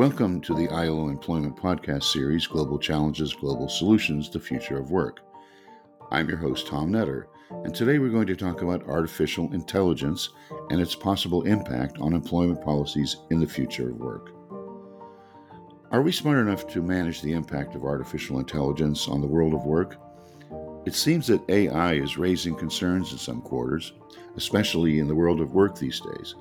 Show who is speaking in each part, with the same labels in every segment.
Speaker 1: Welcome to the ILO Employment Podcast Series Global Challenges, Global Solutions The Future of Work. I'm your host, Tom Netter, and today we're going to talk about artificial intelligence and its possible impact on employment policies in the future of work. Are we smart enough to manage the impact of artificial intelligence on the world of work? It seems that AI is raising concerns in some quarters, especially in the world of work these days.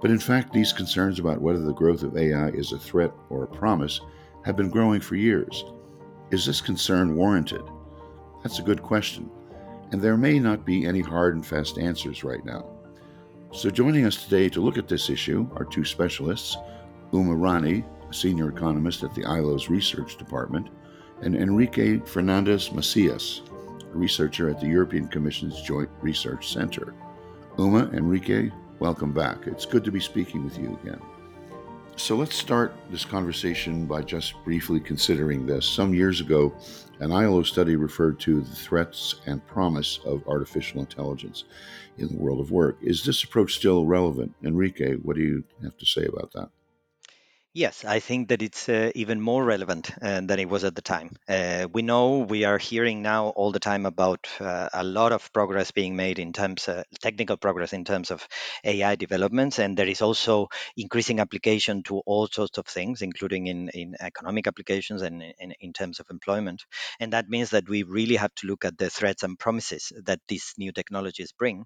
Speaker 1: But in fact, these concerns about whether the growth of AI is a threat or a promise have been growing for years. Is this concern warranted? That's a good question, and there may not be any hard and fast answers right now. So, joining us today to look at this issue are two specialists Uma Rani, a senior economist at the ILO's research department, and Enrique Fernandez Macias, a researcher at the European Commission's Joint Research Center. Uma, Enrique, Welcome back. It's good to be speaking with you again. So let's start this conversation by just briefly considering this. Some years ago, an ILO study referred to the threats and promise of artificial intelligence in the world of work. Is this approach still relevant? Enrique, what do you have to say about that?
Speaker 2: Yes, I think that it's uh, even more relevant uh, than it was at the time. Uh, we know we are hearing now all the time about uh, a lot of progress being made in terms of technical progress in terms of AI developments, and there is also increasing application to all sorts of things, including in, in economic applications and in, in terms of employment. And that means that we really have to look at the threats and promises that these new technologies bring.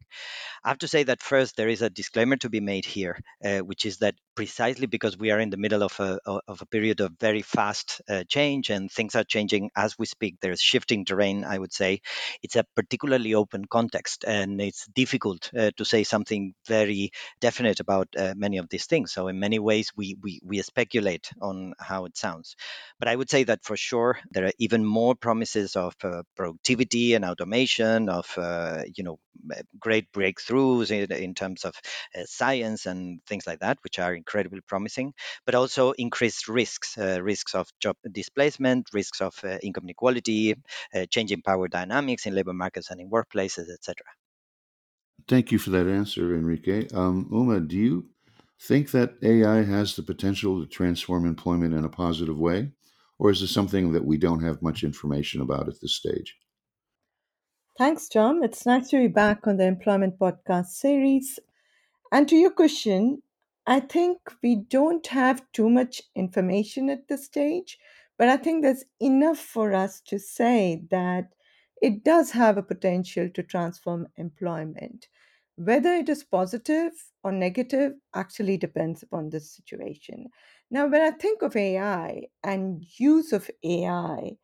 Speaker 2: I have to say that first, there is a disclaimer to be made here, uh, which is that precisely because we are in the middle of a, of a period of very fast uh, change and things are changing as we speak, there's shifting terrain, I would say. It's a particularly open context and it's difficult uh, to say something very definite about uh, many of these things. So, in many ways, we, we, we speculate on how it sounds. But I would say that for sure, there are even more promises of uh, productivity and automation, of uh, you know great breakthroughs in, in terms of uh, science and things like that, which are incredibly promising, but also increased risks, uh, risks of job displacement, risks of uh, income inequality, uh, changing power dynamics in labor markets and in workplaces, etc.
Speaker 1: Thank you for that answer, Enrique. Um, Uma, do you think that AI has the potential to transform employment in a positive way? Or is this something that we don't have much information about at this stage?
Speaker 3: Thanks, Tom. It's nice to be back on the Employment Podcast series. And to your question, I think we don't have too much information at this stage, but I think there's enough for us to say that it does have a potential to transform employment. Whether it is positive or negative actually depends upon the situation. Now, when I think of AI and use of AI,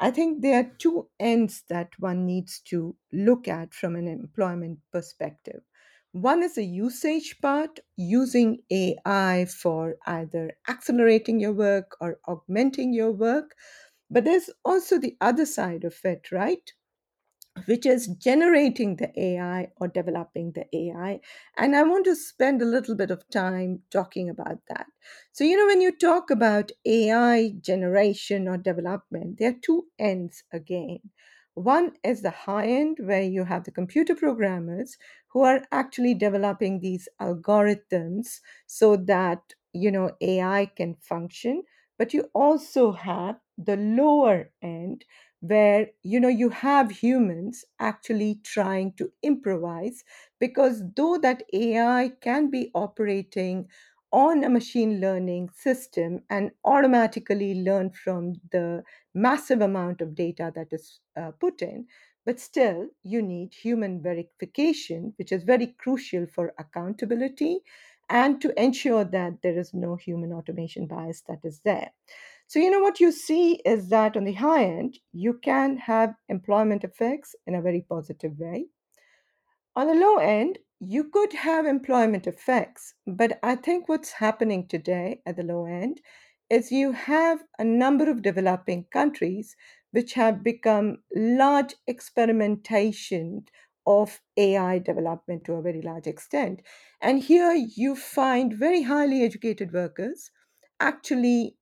Speaker 3: I think there are two ends that one needs to look at from an employment perspective. One is the usage part, using AI for either accelerating your work or augmenting your work. But there's also the other side of it, right? which is generating the AI or developing the AI. And I want to spend a little bit of time talking about that. So, you know, when you talk about AI generation or development, there are two ends again. One is the high end, where you have the computer programmers who are actually developing these algorithms so that, you know, AI can function. But you also have the lower end where you know you have humans actually trying to improvise because though that ai can be operating on a machine learning system and automatically learn from the massive amount of data that is uh, put in but still you need human verification which is very crucial for accountability and to ensure that there is no human automation bias that is there so, you know, what you see is that on the high end, you can have employment effects in a very positive way. On the low end, you could have employment effects, but I think what's happening today at the low end is you have a number of developing countries which have become large experimentation of AI development to a very large extent. And here you find very highly educated workers actually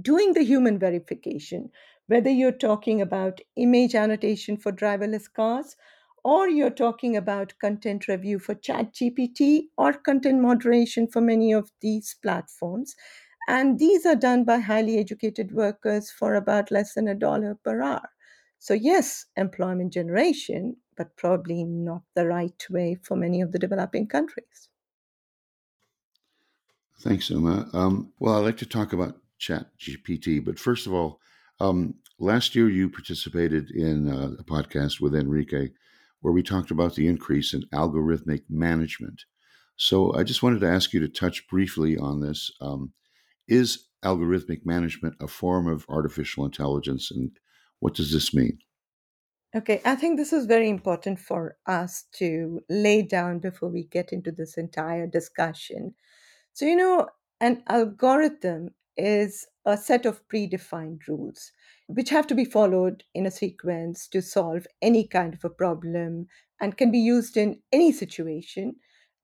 Speaker 3: doing the human verification, whether you're talking about image annotation for driverless cars, or you're talking about content review for ChatGPT or content moderation for many of these platforms. And these are done by highly educated workers for about less than a dollar per hour. So, yes, employment generation, but probably not the right way for many of the developing countries.
Speaker 1: Thanks, Uma. Um, well, I'd like to talk about ChatGPT, but first of all, um, last year you participated in uh, a podcast with Enrique where we talked about the increase in algorithmic management. So I just wanted to ask you to touch briefly on this. Um, is algorithmic management a form of artificial intelligence, and what does this mean?
Speaker 3: Okay, I think this is very important for us to lay down before we get into this entire discussion. So, you know, an algorithm is a set of predefined rules which have to be followed in a sequence to solve any kind of a problem and can be used in any situation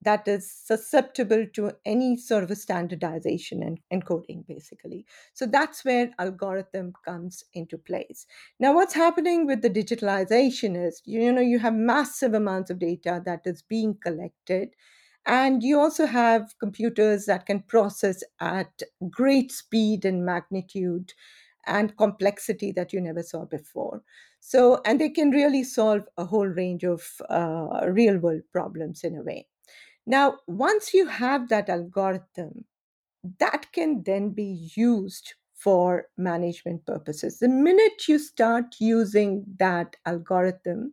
Speaker 3: that is susceptible to any sort of a standardization and encoding basically. So that's where algorithm comes into place. Now what's happening with the digitalization is you know you have massive amounts of data that is being collected and you also have computers that can process at great speed and magnitude and complexity that you never saw before. So, and they can really solve a whole range of uh, real world problems in a way. Now, once you have that algorithm, that can then be used for management purposes. The minute you start using that algorithm,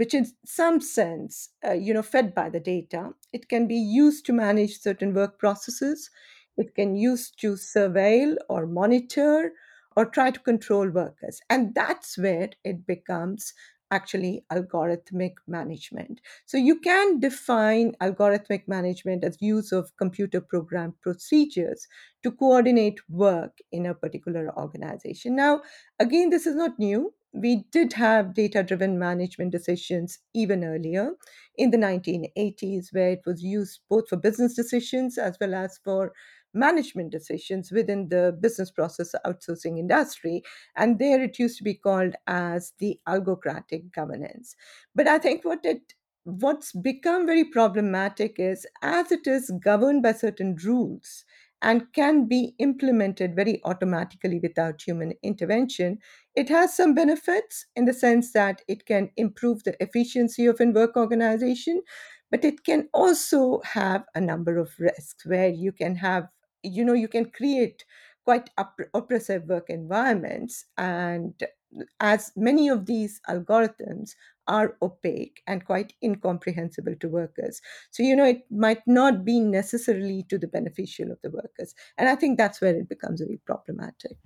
Speaker 3: which in some sense, uh, you know, fed by the data, it can be used to manage certain work processes. It can use to surveil or monitor or try to control workers. And that's where it becomes actually algorithmic management. So you can define algorithmic management as use of computer program procedures to coordinate work in a particular organization. Now, again, this is not new. We did have data driven management decisions even earlier in the 1980s, where it was used both for business decisions as well as for management decisions within the business process outsourcing industry. And there it used to be called as the algocratic governance. But I think what it what's become very problematic is as it is governed by certain rules and can be implemented very automatically without human intervention, it has some benefits in the sense that it can improve the efficiency of in work organization, but it can also have a number of risks where you can have you know you can create quite opp- oppressive work environments. And as many of these algorithms are opaque and quite incomprehensible to workers. So you know it might not be necessarily to the beneficial of the workers. And i think that's where it becomes very problematic.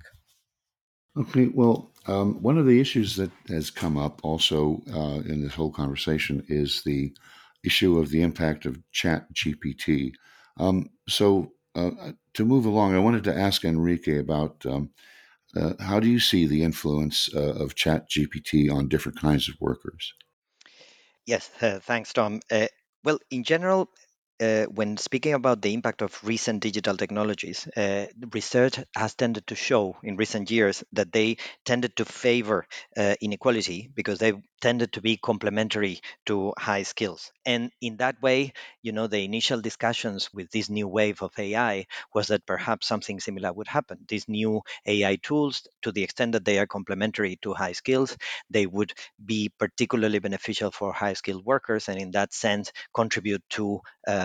Speaker 1: Okay, well, um, one of the issues that has come up also uh, in this whole conversation is the issue of the impact of Chat GPT. Um, so, uh, to move along, I wanted to ask Enrique about um, uh, how do you see the influence uh, of Chat GPT on different kinds of workers?
Speaker 2: Yes, uh, thanks, Tom. Uh, well, in general, uh, when speaking about the impact of recent digital technologies, uh, research has tended to show in recent years that they tended to favor uh, inequality because they tended to be complementary to high skills. And in that way, you know, the initial discussions with this new wave of AI was that perhaps something similar would happen. These new AI tools, to the extent that they are complementary to high skills, they would be particularly beneficial for high skilled workers and in that sense contribute to uh,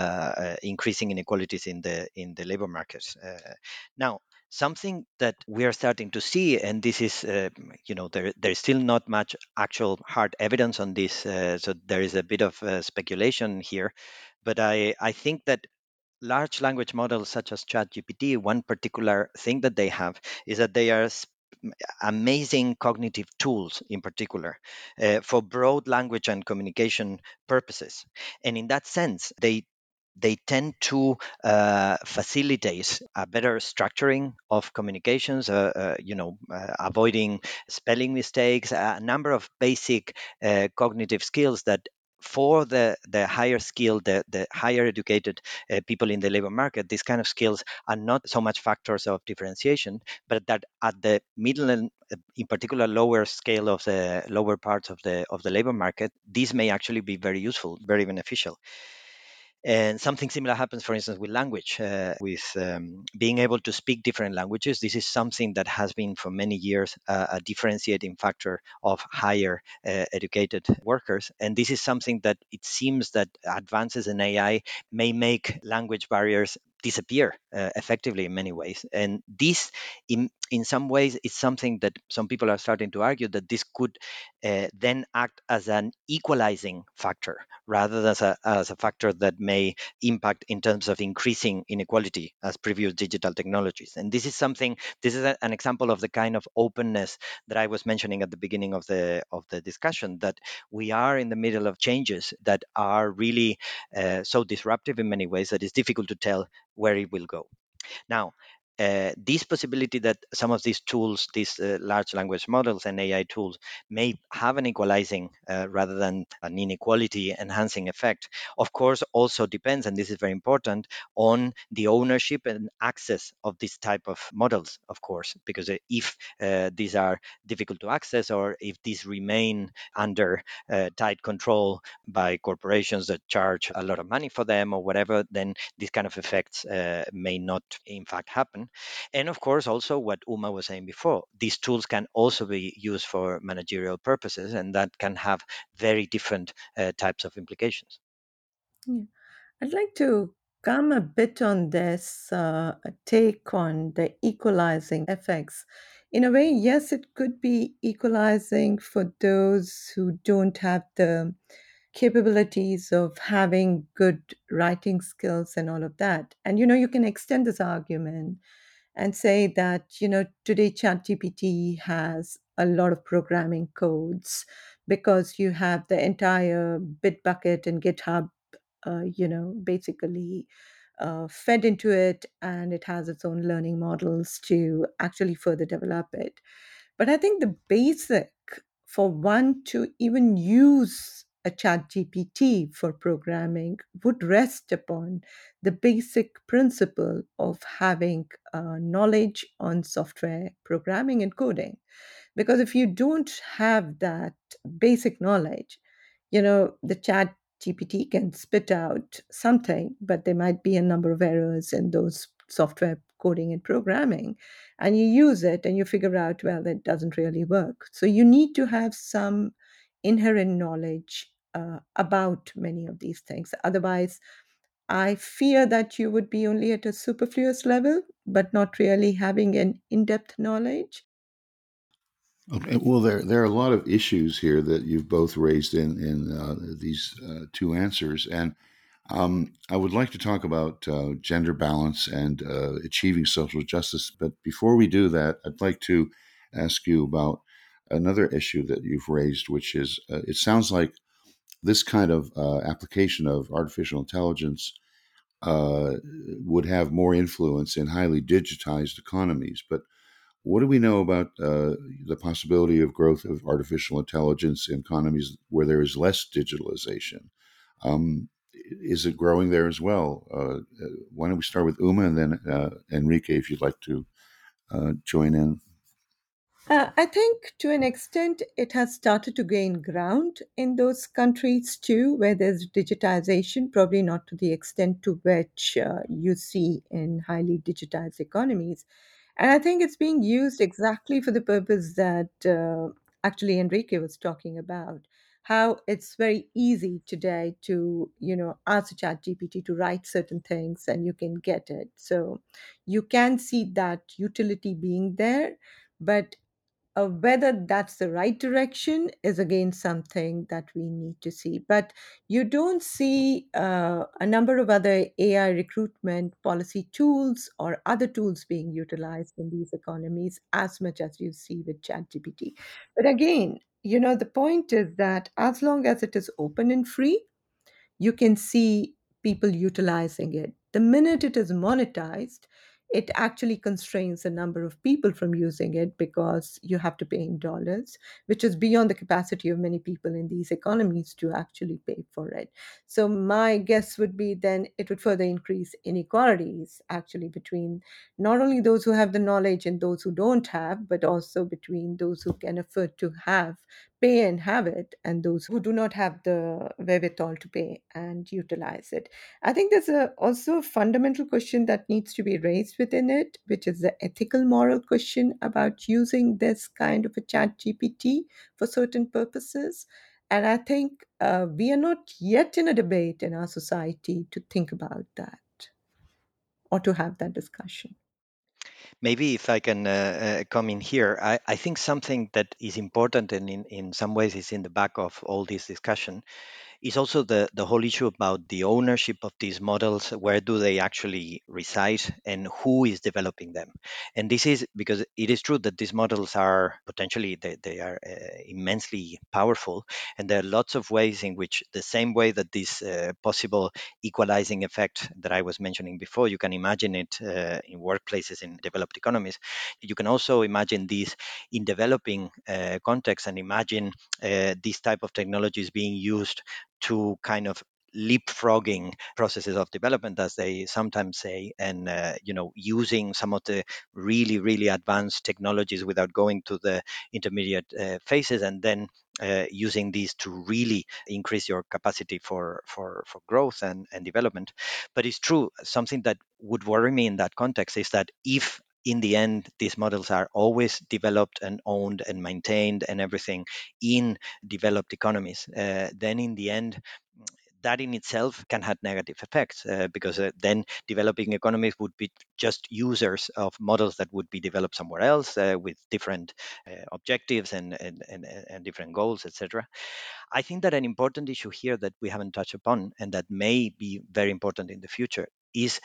Speaker 2: increasing inequalities in the in the labor markets. Uh, now, something that we are starting to see, and this is, uh, you know, there there's still not much actual hard evidence on this, uh, so there is a bit of uh, speculation here, but I I think that large language models such as ChatGPT, one particular thing that they have is that they are amazing cognitive tools in particular uh, for broad language and communication purposes and in that sense they they tend to uh, facilitate a better structuring of communications, uh, uh, you know, uh, avoiding spelling mistakes, a number of basic uh, cognitive skills that for the, the higher skilled, the, the higher educated uh, people in the labor market, these kind of skills are not so much factors of differentiation, but that at the middle and in particular lower scale of the lower parts of the of the labor market, these may actually be very useful, very beneficial. And something similar happens, for instance, with language, uh, with um, being able to speak different languages. This is something that has been for many years uh, a differentiating factor of higher uh, educated workers. And this is something that it seems that advances in AI may make language barriers disappear uh, effectively in many ways. And this, in in some ways, is something that some people are starting to argue that this could uh, then act as an equalizing factor rather than as a, as a factor that may impact in terms of increasing inequality as previous digital technologies. And this is something. This is a, an example of the kind of openness that I was mentioning at the beginning of the of the discussion. That we are in the middle of changes that are really uh, so disruptive in many ways that it's difficult to tell where it will go. Now, uh, this possibility that some of these tools, these uh, large language models and AI tools, may have an equalizing uh, rather than an inequality enhancing effect, of course, also depends, and this is very important, on the ownership and access of this type of models, of course, because uh, if uh, these are difficult to access or if these remain under uh, tight control by corporations that charge a lot of money for them or whatever, then these kind of effects may not, in fact, happen. And of course, also what Uma was saying before, these tools can also be used for managerial purposes, and that can have very different uh, types of implications.
Speaker 3: Yeah. I'd like to come a bit on this uh, take on the equalizing effects. In a way, yes, it could be equalizing for those who don't have the capabilities of having good writing skills and all of that. And you know, you can extend this argument and say that, you know, today ChatGPT has a lot of programming codes because you have the entire Bitbucket and GitHub, uh, you know, basically uh, fed into it and it has its own learning models to actually further develop it. But I think the basic for one to even use a chat GPT for programming would rest upon the basic principle of having uh, knowledge on software programming and coding. Because if you don't have that basic knowledge, you know, the chat GPT can spit out something, but there might be a number of errors in those software coding and programming. And you use it and you figure out, well, that doesn't really work. So you need to have some inherent knowledge uh, about many of these things. Otherwise, I fear that you would be only at a superfluous level, but not really having an in depth knowledge.
Speaker 1: Okay. Well, there there are a lot of issues here that you've both raised in in uh, these uh, two answers, and um, I would like to talk about uh, gender balance and uh, achieving social justice. But before we do that, I'd like to ask you about another issue that you've raised, which is uh, it sounds like this kind of uh, application of artificial intelligence would have more influence in highly digitized economies, but what do we know about uh, the possibility of growth of artificial intelligence in economies where there is less digitalization? Um, is it growing there as well? Uh, uh, why don't we start with Uma and then uh, Enrique, if you'd like to uh, join in?
Speaker 3: Uh, I think to an extent it has started to gain ground in those countries too, where there's digitization, probably not to the extent to which you see in highly digitized economies. And I think it's being used exactly for the purpose that uh, actually Enrique was talking about. How it's very easy today to, you know, ask Chat GPT to write certain things and you can get it. So you can see that utility being there, but uh, whether that's the right direction is again something that we need to see. But you don't see uh, a number of other AI recruitment policy tools or other tools being utilized in these economies as much as you see with ChatGPT. But again, you know, the point is that as long as it is open and free, you can see people utilizing it. The minute it is monetized, it actually constrains the number of people from using it because you have to pay in dollars, which is beyond the capacity of many people in these economies to actually pay for it. So, my guess would be then it would further increase inequalities actually between not only those who have the knowledge and those who don't have, but also between those who can afford to have pay and have it, and those who do not have the wherewithal to pay and utilize it. I think there's a, also a fundamental question that needs to be raised within it, which is the ethical moral question about using this kind of a chat GPT for certain purposes. And I think uh, we are not yet in a debate in our society to think about that or to have that discussion.
Speaker 2: Maybe if I can uh, uh, come in here, I, I think something that is important and in, in some ways is in the back of all this discussion is also the, the whole issue about the ownership of these models. Where do they actually reside and who is developing them? And this is because it is true that these models are potentially, they, they are uh, immensely powerful. And there are lots of ways in which the same way that this uh, possible equalizing effect that I was mentioning before, you can imagine it uh, in workplaces in developed economies. You can also imagine these in developing uh, contexts and imagine uh, these type of technologies being used to kind of leapfrogging processes of development as they sometimes say and uh, you know using some of the really really advanced technologies without going to the intermediate uh, phases and then uh, using these to really increase your capacity for for for growth and, and development. But it's true something that would worry me in that context is that if in the end, these models are always developed and owned and maintained and everything in developed economies. Uh, then, in the end, that in itself can have negative effects uh, because uh, then developing economies would be just users of models that would be developed somewhere else uh, with different uh, objectives and, and, and, and different goals, etc. I think that an important issue here that we haven't touched upon and that may be very important in the future is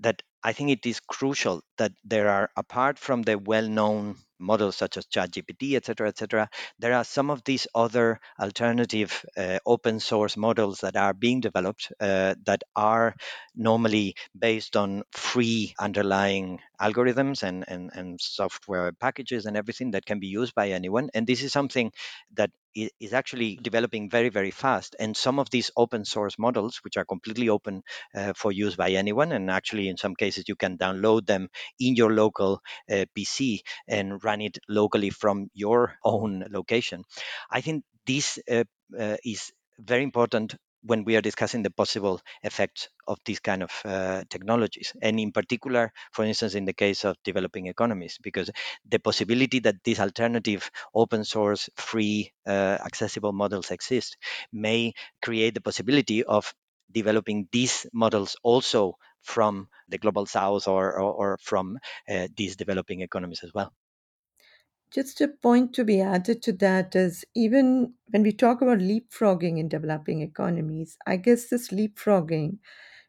Speaker 2: that I think it is crucial that there are, apart from the well-known models such as ChatGPT, et cetera, et cetera, there are some of these other alternative uh, open source models that are being developed uh, that are normally based on free underlying algorithms and, and, and software packages and everything that can be used by anyone. And this is something that is actually developing very, very fast. And some of these open source models, which are completely open uh, for use by anyone, and actually in some cases you can download them in your local uh, PC and run it locally from your own location. I think this uh, uh, is very important when we are discussing the possible effects of these kind of uh, technologies and in particular for instance in the case of developing economies because the possibility that these alternative open source free uh, accessible models exist may create the possibility of developing these models also from the global south or, or, or from uh, these developing economies as well
Speaker 3: just a point to be added to that is even when we talk about leapfrogging in developing economies, I guess this leapfrogging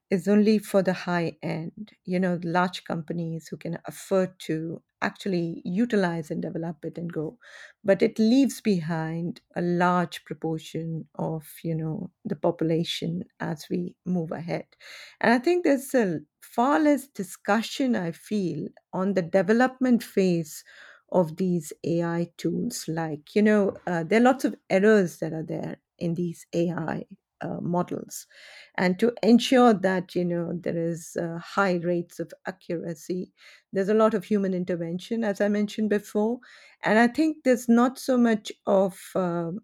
Speaker 3: is only for the high end, you know, large companies who can afford to actually utilize and develop it and go. But it leaves behind a large proportion of, you know, the population as we move ahead. And I think there's a far less discussion, I feel, on the development phase of these AI tools. Like, you know, uh, there are lots of errors that are there in these AI uh, models. And to ensure that, you know, there is uh, high rates of accuracy, there's a lot of human intervention, as I mentioned before. And I think there's not so much of um,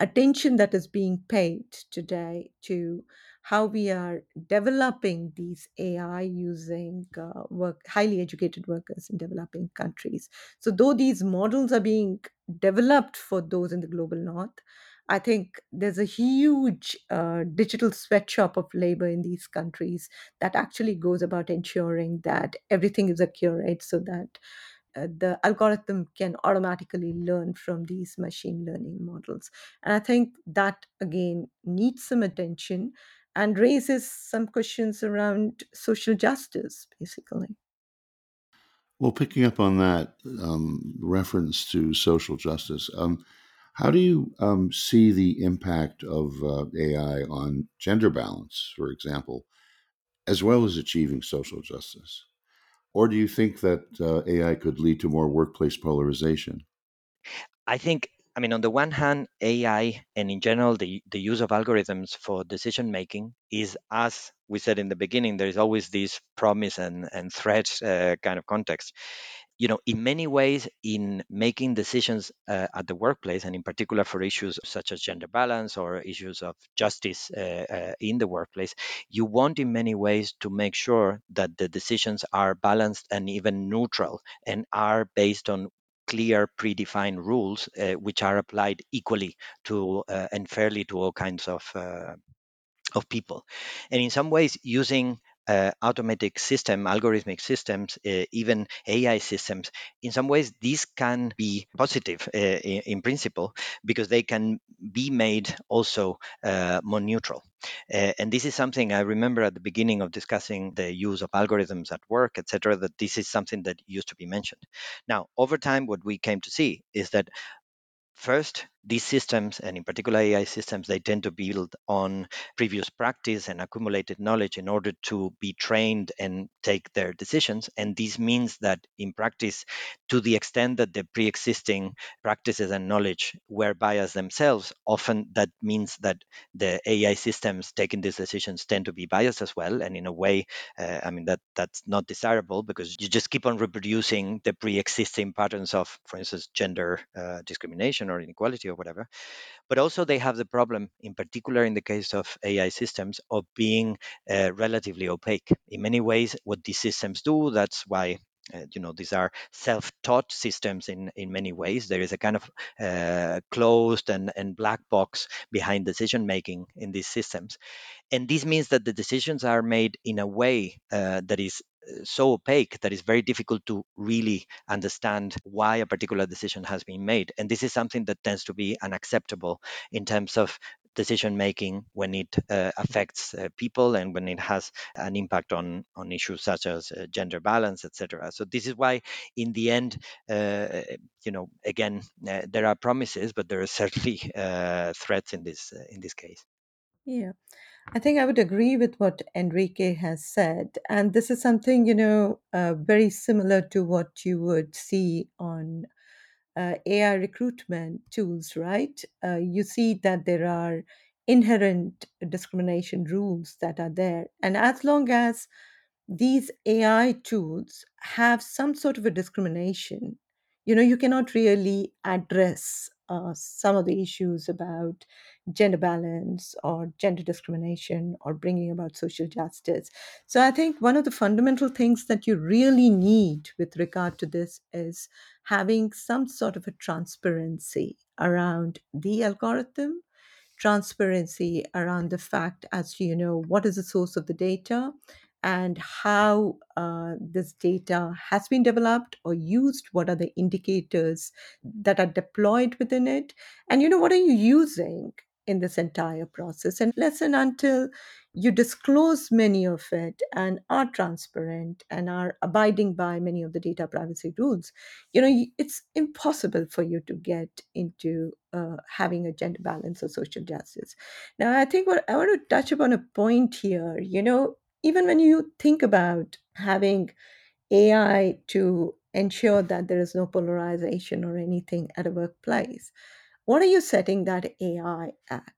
Speaker 3: attention that is being paid today to how we are developing these AI using uh, work, highly educated workers in developing countries. So, though these models are being developed for those in the global north, I think there's a huge uh, digital sweatshop of labor in these countries that actually goes about ensuring that everything is accurate so that uh, the algorithm can automatically learn from these machine learning models. And I think that again needs some attention and raises some questions around social justice, basically.
Speaker 1: Well, picking up on that um, reference to social justice, um, how do you um, see the impact of uh, AI on gender balance, for example, as well as achieving social justice? Or do you think that uh, AI could lead to more workplace polarization?
Speaker 2: I think, I mean, on the one hand, AI and in general, the, the use of algorithms for decision making is, as we said in the beginning, there is always this promise and, and threat uh, kind of context. you know, in many ways, in making decisions uh, at the workplace, and in particular for issues such as gender balance or issues of justice uh, uh, in the workplace, you want in many ways to make sure that the decisions are balanced and even neutral and are based on clear predefined rules uh, which are applied equally to uh, and fairly to all kinds of uh, of people. And in some ways using uh, automatic system, algorithmic systems, uh, even AI systems, in some ways these can be positive uh, in, in, principle because they can be made also uh, more neutral. Uh, and this is something I remember at the beginning of discussing the use of algorithms at work, etc. That this is something that used to be mentioned. Now, over time, what we came to see is that First, these systems, and in particular AI systems, they tend to build on previous practice and accumulated knowledge in order to be trained and take their decisions. And this means that in practice, to the extent that the pre existing practices and knowledge were biased themselves, often that means that the AI systems taking these decisions tend to be biased as well. And in a way, uh, I mean, that that's not desirable because you just keep on reproducing the pre existing patterns of, for instance, gender uh, discrimination or inequality or whatever. But also, they have the problem, in particular in the case of AI systems, of being uh, relatively opaque. In many ways, what these systems do, that's why uh, you know these are self-taught systems in in many ways there is a kind of uh, closed and and black box behind decision making in these systems and this means that the decisions are made in a way uh, that is so opaque that it's very difficult to really understand why a particular decision has been made. And this is something that tends to be unacceptable in terms of decision making when it uh, affects uh, people and when it has an impact on on issues such as uh, gender balance etc so this is why in the end uh, you know again uh, there are promises but there are certainly uh, threats in this in this case.
Speaker 3: Yeah I think I would agree with what Enrique has said. And this is something, you know, uh, very similar to what you would see on uh, AI recruitment tools, right? Uh, you see that there are inherent discrimination rules that are there. And as long as these AI tools have some sort of a discrimination, you know, you cannot really address uh, some of the issues about gender balance or gender discrimination or bringing about social justice. So I think one of the fundamental things that you really need with regard to this is having some sort of a transparency around the algorithm transparency around the fact as to you know what is the source of the data and how uh, this data has been developed or used what are the indicators that are deployed within it and you know what are you using in this entire process and listen until you disclose many of it and are transparent and are abiding by many of the data privacy rules you know it's impossible for you to get into uh, having a gender balance or social justice. Now i think what i want to touch upon a point here you know even when you think about having AI to ensure that there is no polarization or anything at a workplace, what are you setting that AI at?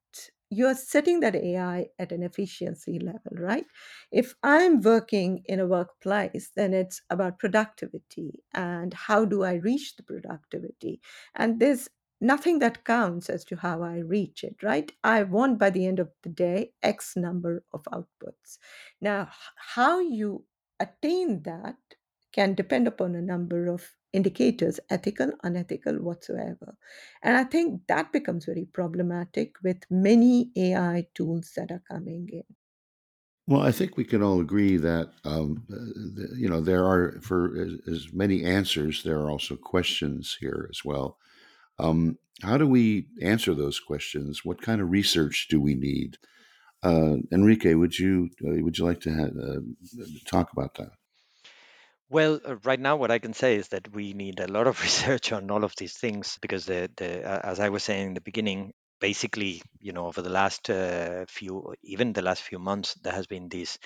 Speaker 3: You're setting that AI at an efficiency level, right? If I'm working in a workplace, then it's about productivity and how do I reach the productivity? And there's nothing that counts as to how I reach it, right? I want by the end of the day X number of outputs. Now, how you attain that can depend upon a number of indicators, ethical, unethical, whatsoever. And I think that becomes very problematic with many AI tools that are coming in.
Speaker 1: Well, I think we can all agree that um, you know there are for as, many answers, there are also questions here as well. Um, how do we answer those questions? What kind of research do we need? Uh, Enrique, would you uh, would you like to uh, talk about that?
Speaker 2: Well, uh, right now, what I can say is that we need a lot of research on all of these things because, the, the uh, as I was saying in the beginning, basically, you know, over the last uh, few, even the last few months, there has been this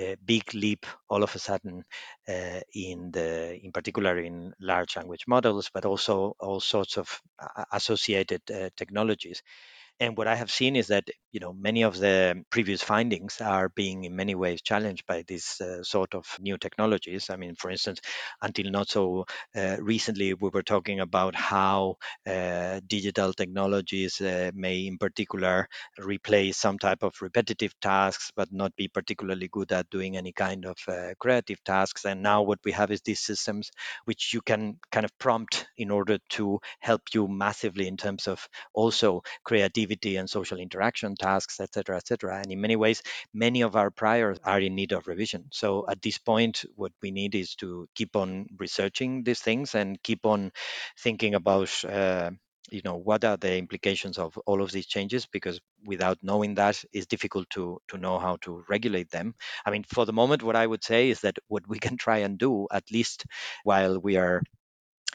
Speaker 2: uh, big leap all of a sudden uh, in the, in particular, in large language models, but also all sorts of uh, associated technologies And what I have seen is that you know many of the previous findings are being in many ways challenged by this uh, sort of new technologies. I mean, for instance, until not so uh, recently, we were talking about how uh, digital technologies uh, may, in particular, replace some type of repetitive tasks, but not be particularly good at doing any kind of uh, creative tasks. And now what we have is these systems which you can kind of prompt in order to help you massively in terms of also creativity and social interaction tasks, etc., etc. And in many ways, many of our priors are in need of revision. So at this point, what we need is to keep on researching these things and keep on thinking about. Uh, you know what are the implications of all of these changes because without knowing that it's difficult to to know how to regulate them i mean for the moment what i would say is that what we can try and do at least while we are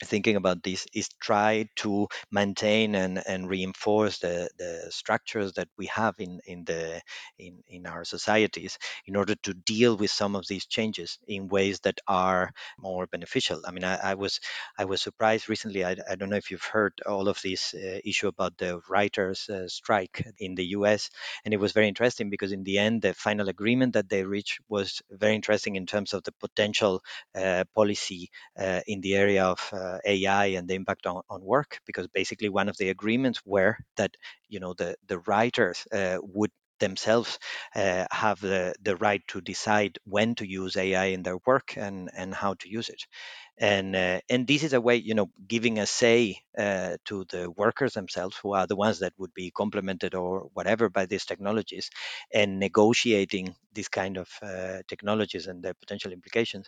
Speaker 2: thinking about this is try to maintain and, and reinforce the, the structures that we have in, in the in, in our societies in order to deal with some of these changes in ways that are more beneficial. I mean, I, I was I was surprised recently. I, I, don't know if you've heard all of this uh, issue about the writers' uh, strike in the U.S. and it was very interesting because in the end, the final agreement that they reached was very interesting in terms of the potential uh, policy uh, in the area of uh, AI and the impact on, on work, because basically one of the agreements were that you know the the writers uh, would themselves uh, have the, the right to decide when to use AI in their work and, and how to use it. And, uh, and this is a way, you know, giving a say uh, to the workers themselves, who are the ones that would be complemented or whatever by these technologies, and negotiating these kind of uh, technologies and their potential implications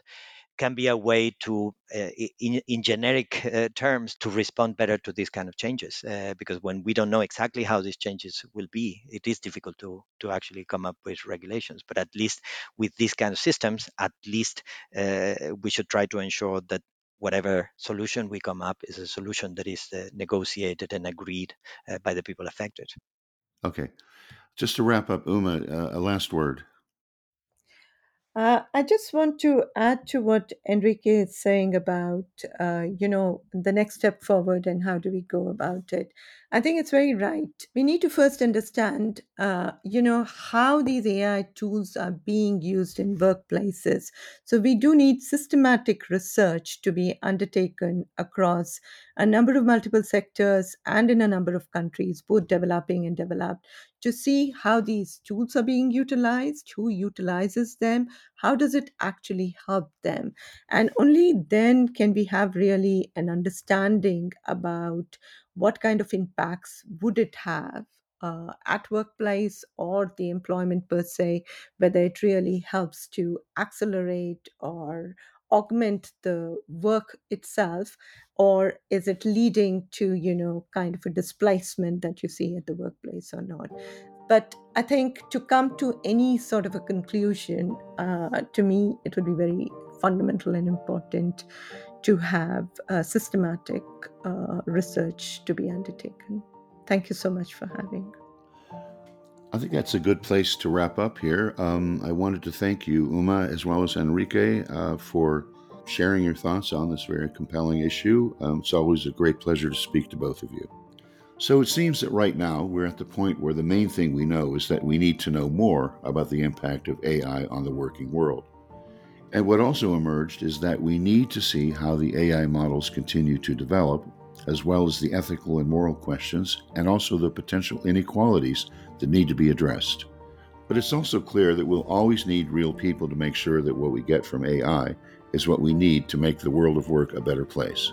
Speaker 2: can be a way to, uh, in, in, generic uh, terms, to respond better to these kind of changes. Uh, because when we don't know exactly how these changes will be, it is difficult to to actually come up with regulations. But at least with these kind of systems, at least uh, we should try to ensure that whatever solution we come up is a solution that is uh, negotiated and agreed uh, by the people affected.
Speaker 1: Okay. Just to wrap up, Uma, a last word.
Speaker 3: Uh, I just want to add to what Enrique is saying about, uh, you know, the next step forward and how do we go about it. I think it's very right. We need to first understand, uh, you know, how these AI tools are being used in workplaces. So we do need systematic research to be undertaken across a number of multiple sectors and in a number of countries, both developing and developed, to see how these tools are being utilized, who utilizes them, how does it actually help them. And only then can we have really an understanding about what kind of impacts would it have uh, at workplace or the employment per se, whether it really helps to accelerate or augment the work itself or is it leading to you know kind of a displacement that you see at the workplace or not? But i think to come to any sort of a conclusion uh, to me it would be very fundamental and important to have systematic uh, research to be undertaken. Thank you so much for having
Speaker 1: I think that's a good place to wrap up here. Um, I wanted to thank you, Uma, as well as Enrique, uh, for sharing your thoughts on this very compelling issue. Um, it's always a great pleasure to speak to both of you. So it seems that right now we're at the point where the main thing we know is that we need to know more about the impact of AI on the working world. And what also emerged is that we need to see how the AI models continue to develop, as well as the ethical and moral questions, and also the potential inequalities that need to be addressed. But it's also clear that we'll always need real people to make sure that what we get from AI is what we need to make the world of work a better place.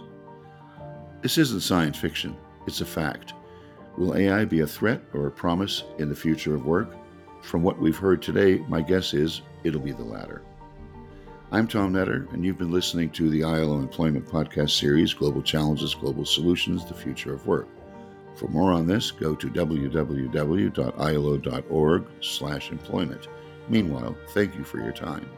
Speaker 1: This isn't science fiction, it's a fact. Will AI be a threat or a promise in the future of work? From what we've heard today, my guess is it'll be the latter. I'm Tom Netter, and you've been listening to the ILO Employment Podcast Series Global Challenges, Global Solutions, the Future of Work. For more on this, go to www.ilo.org slash employment. Meanwhile, thank you for your time.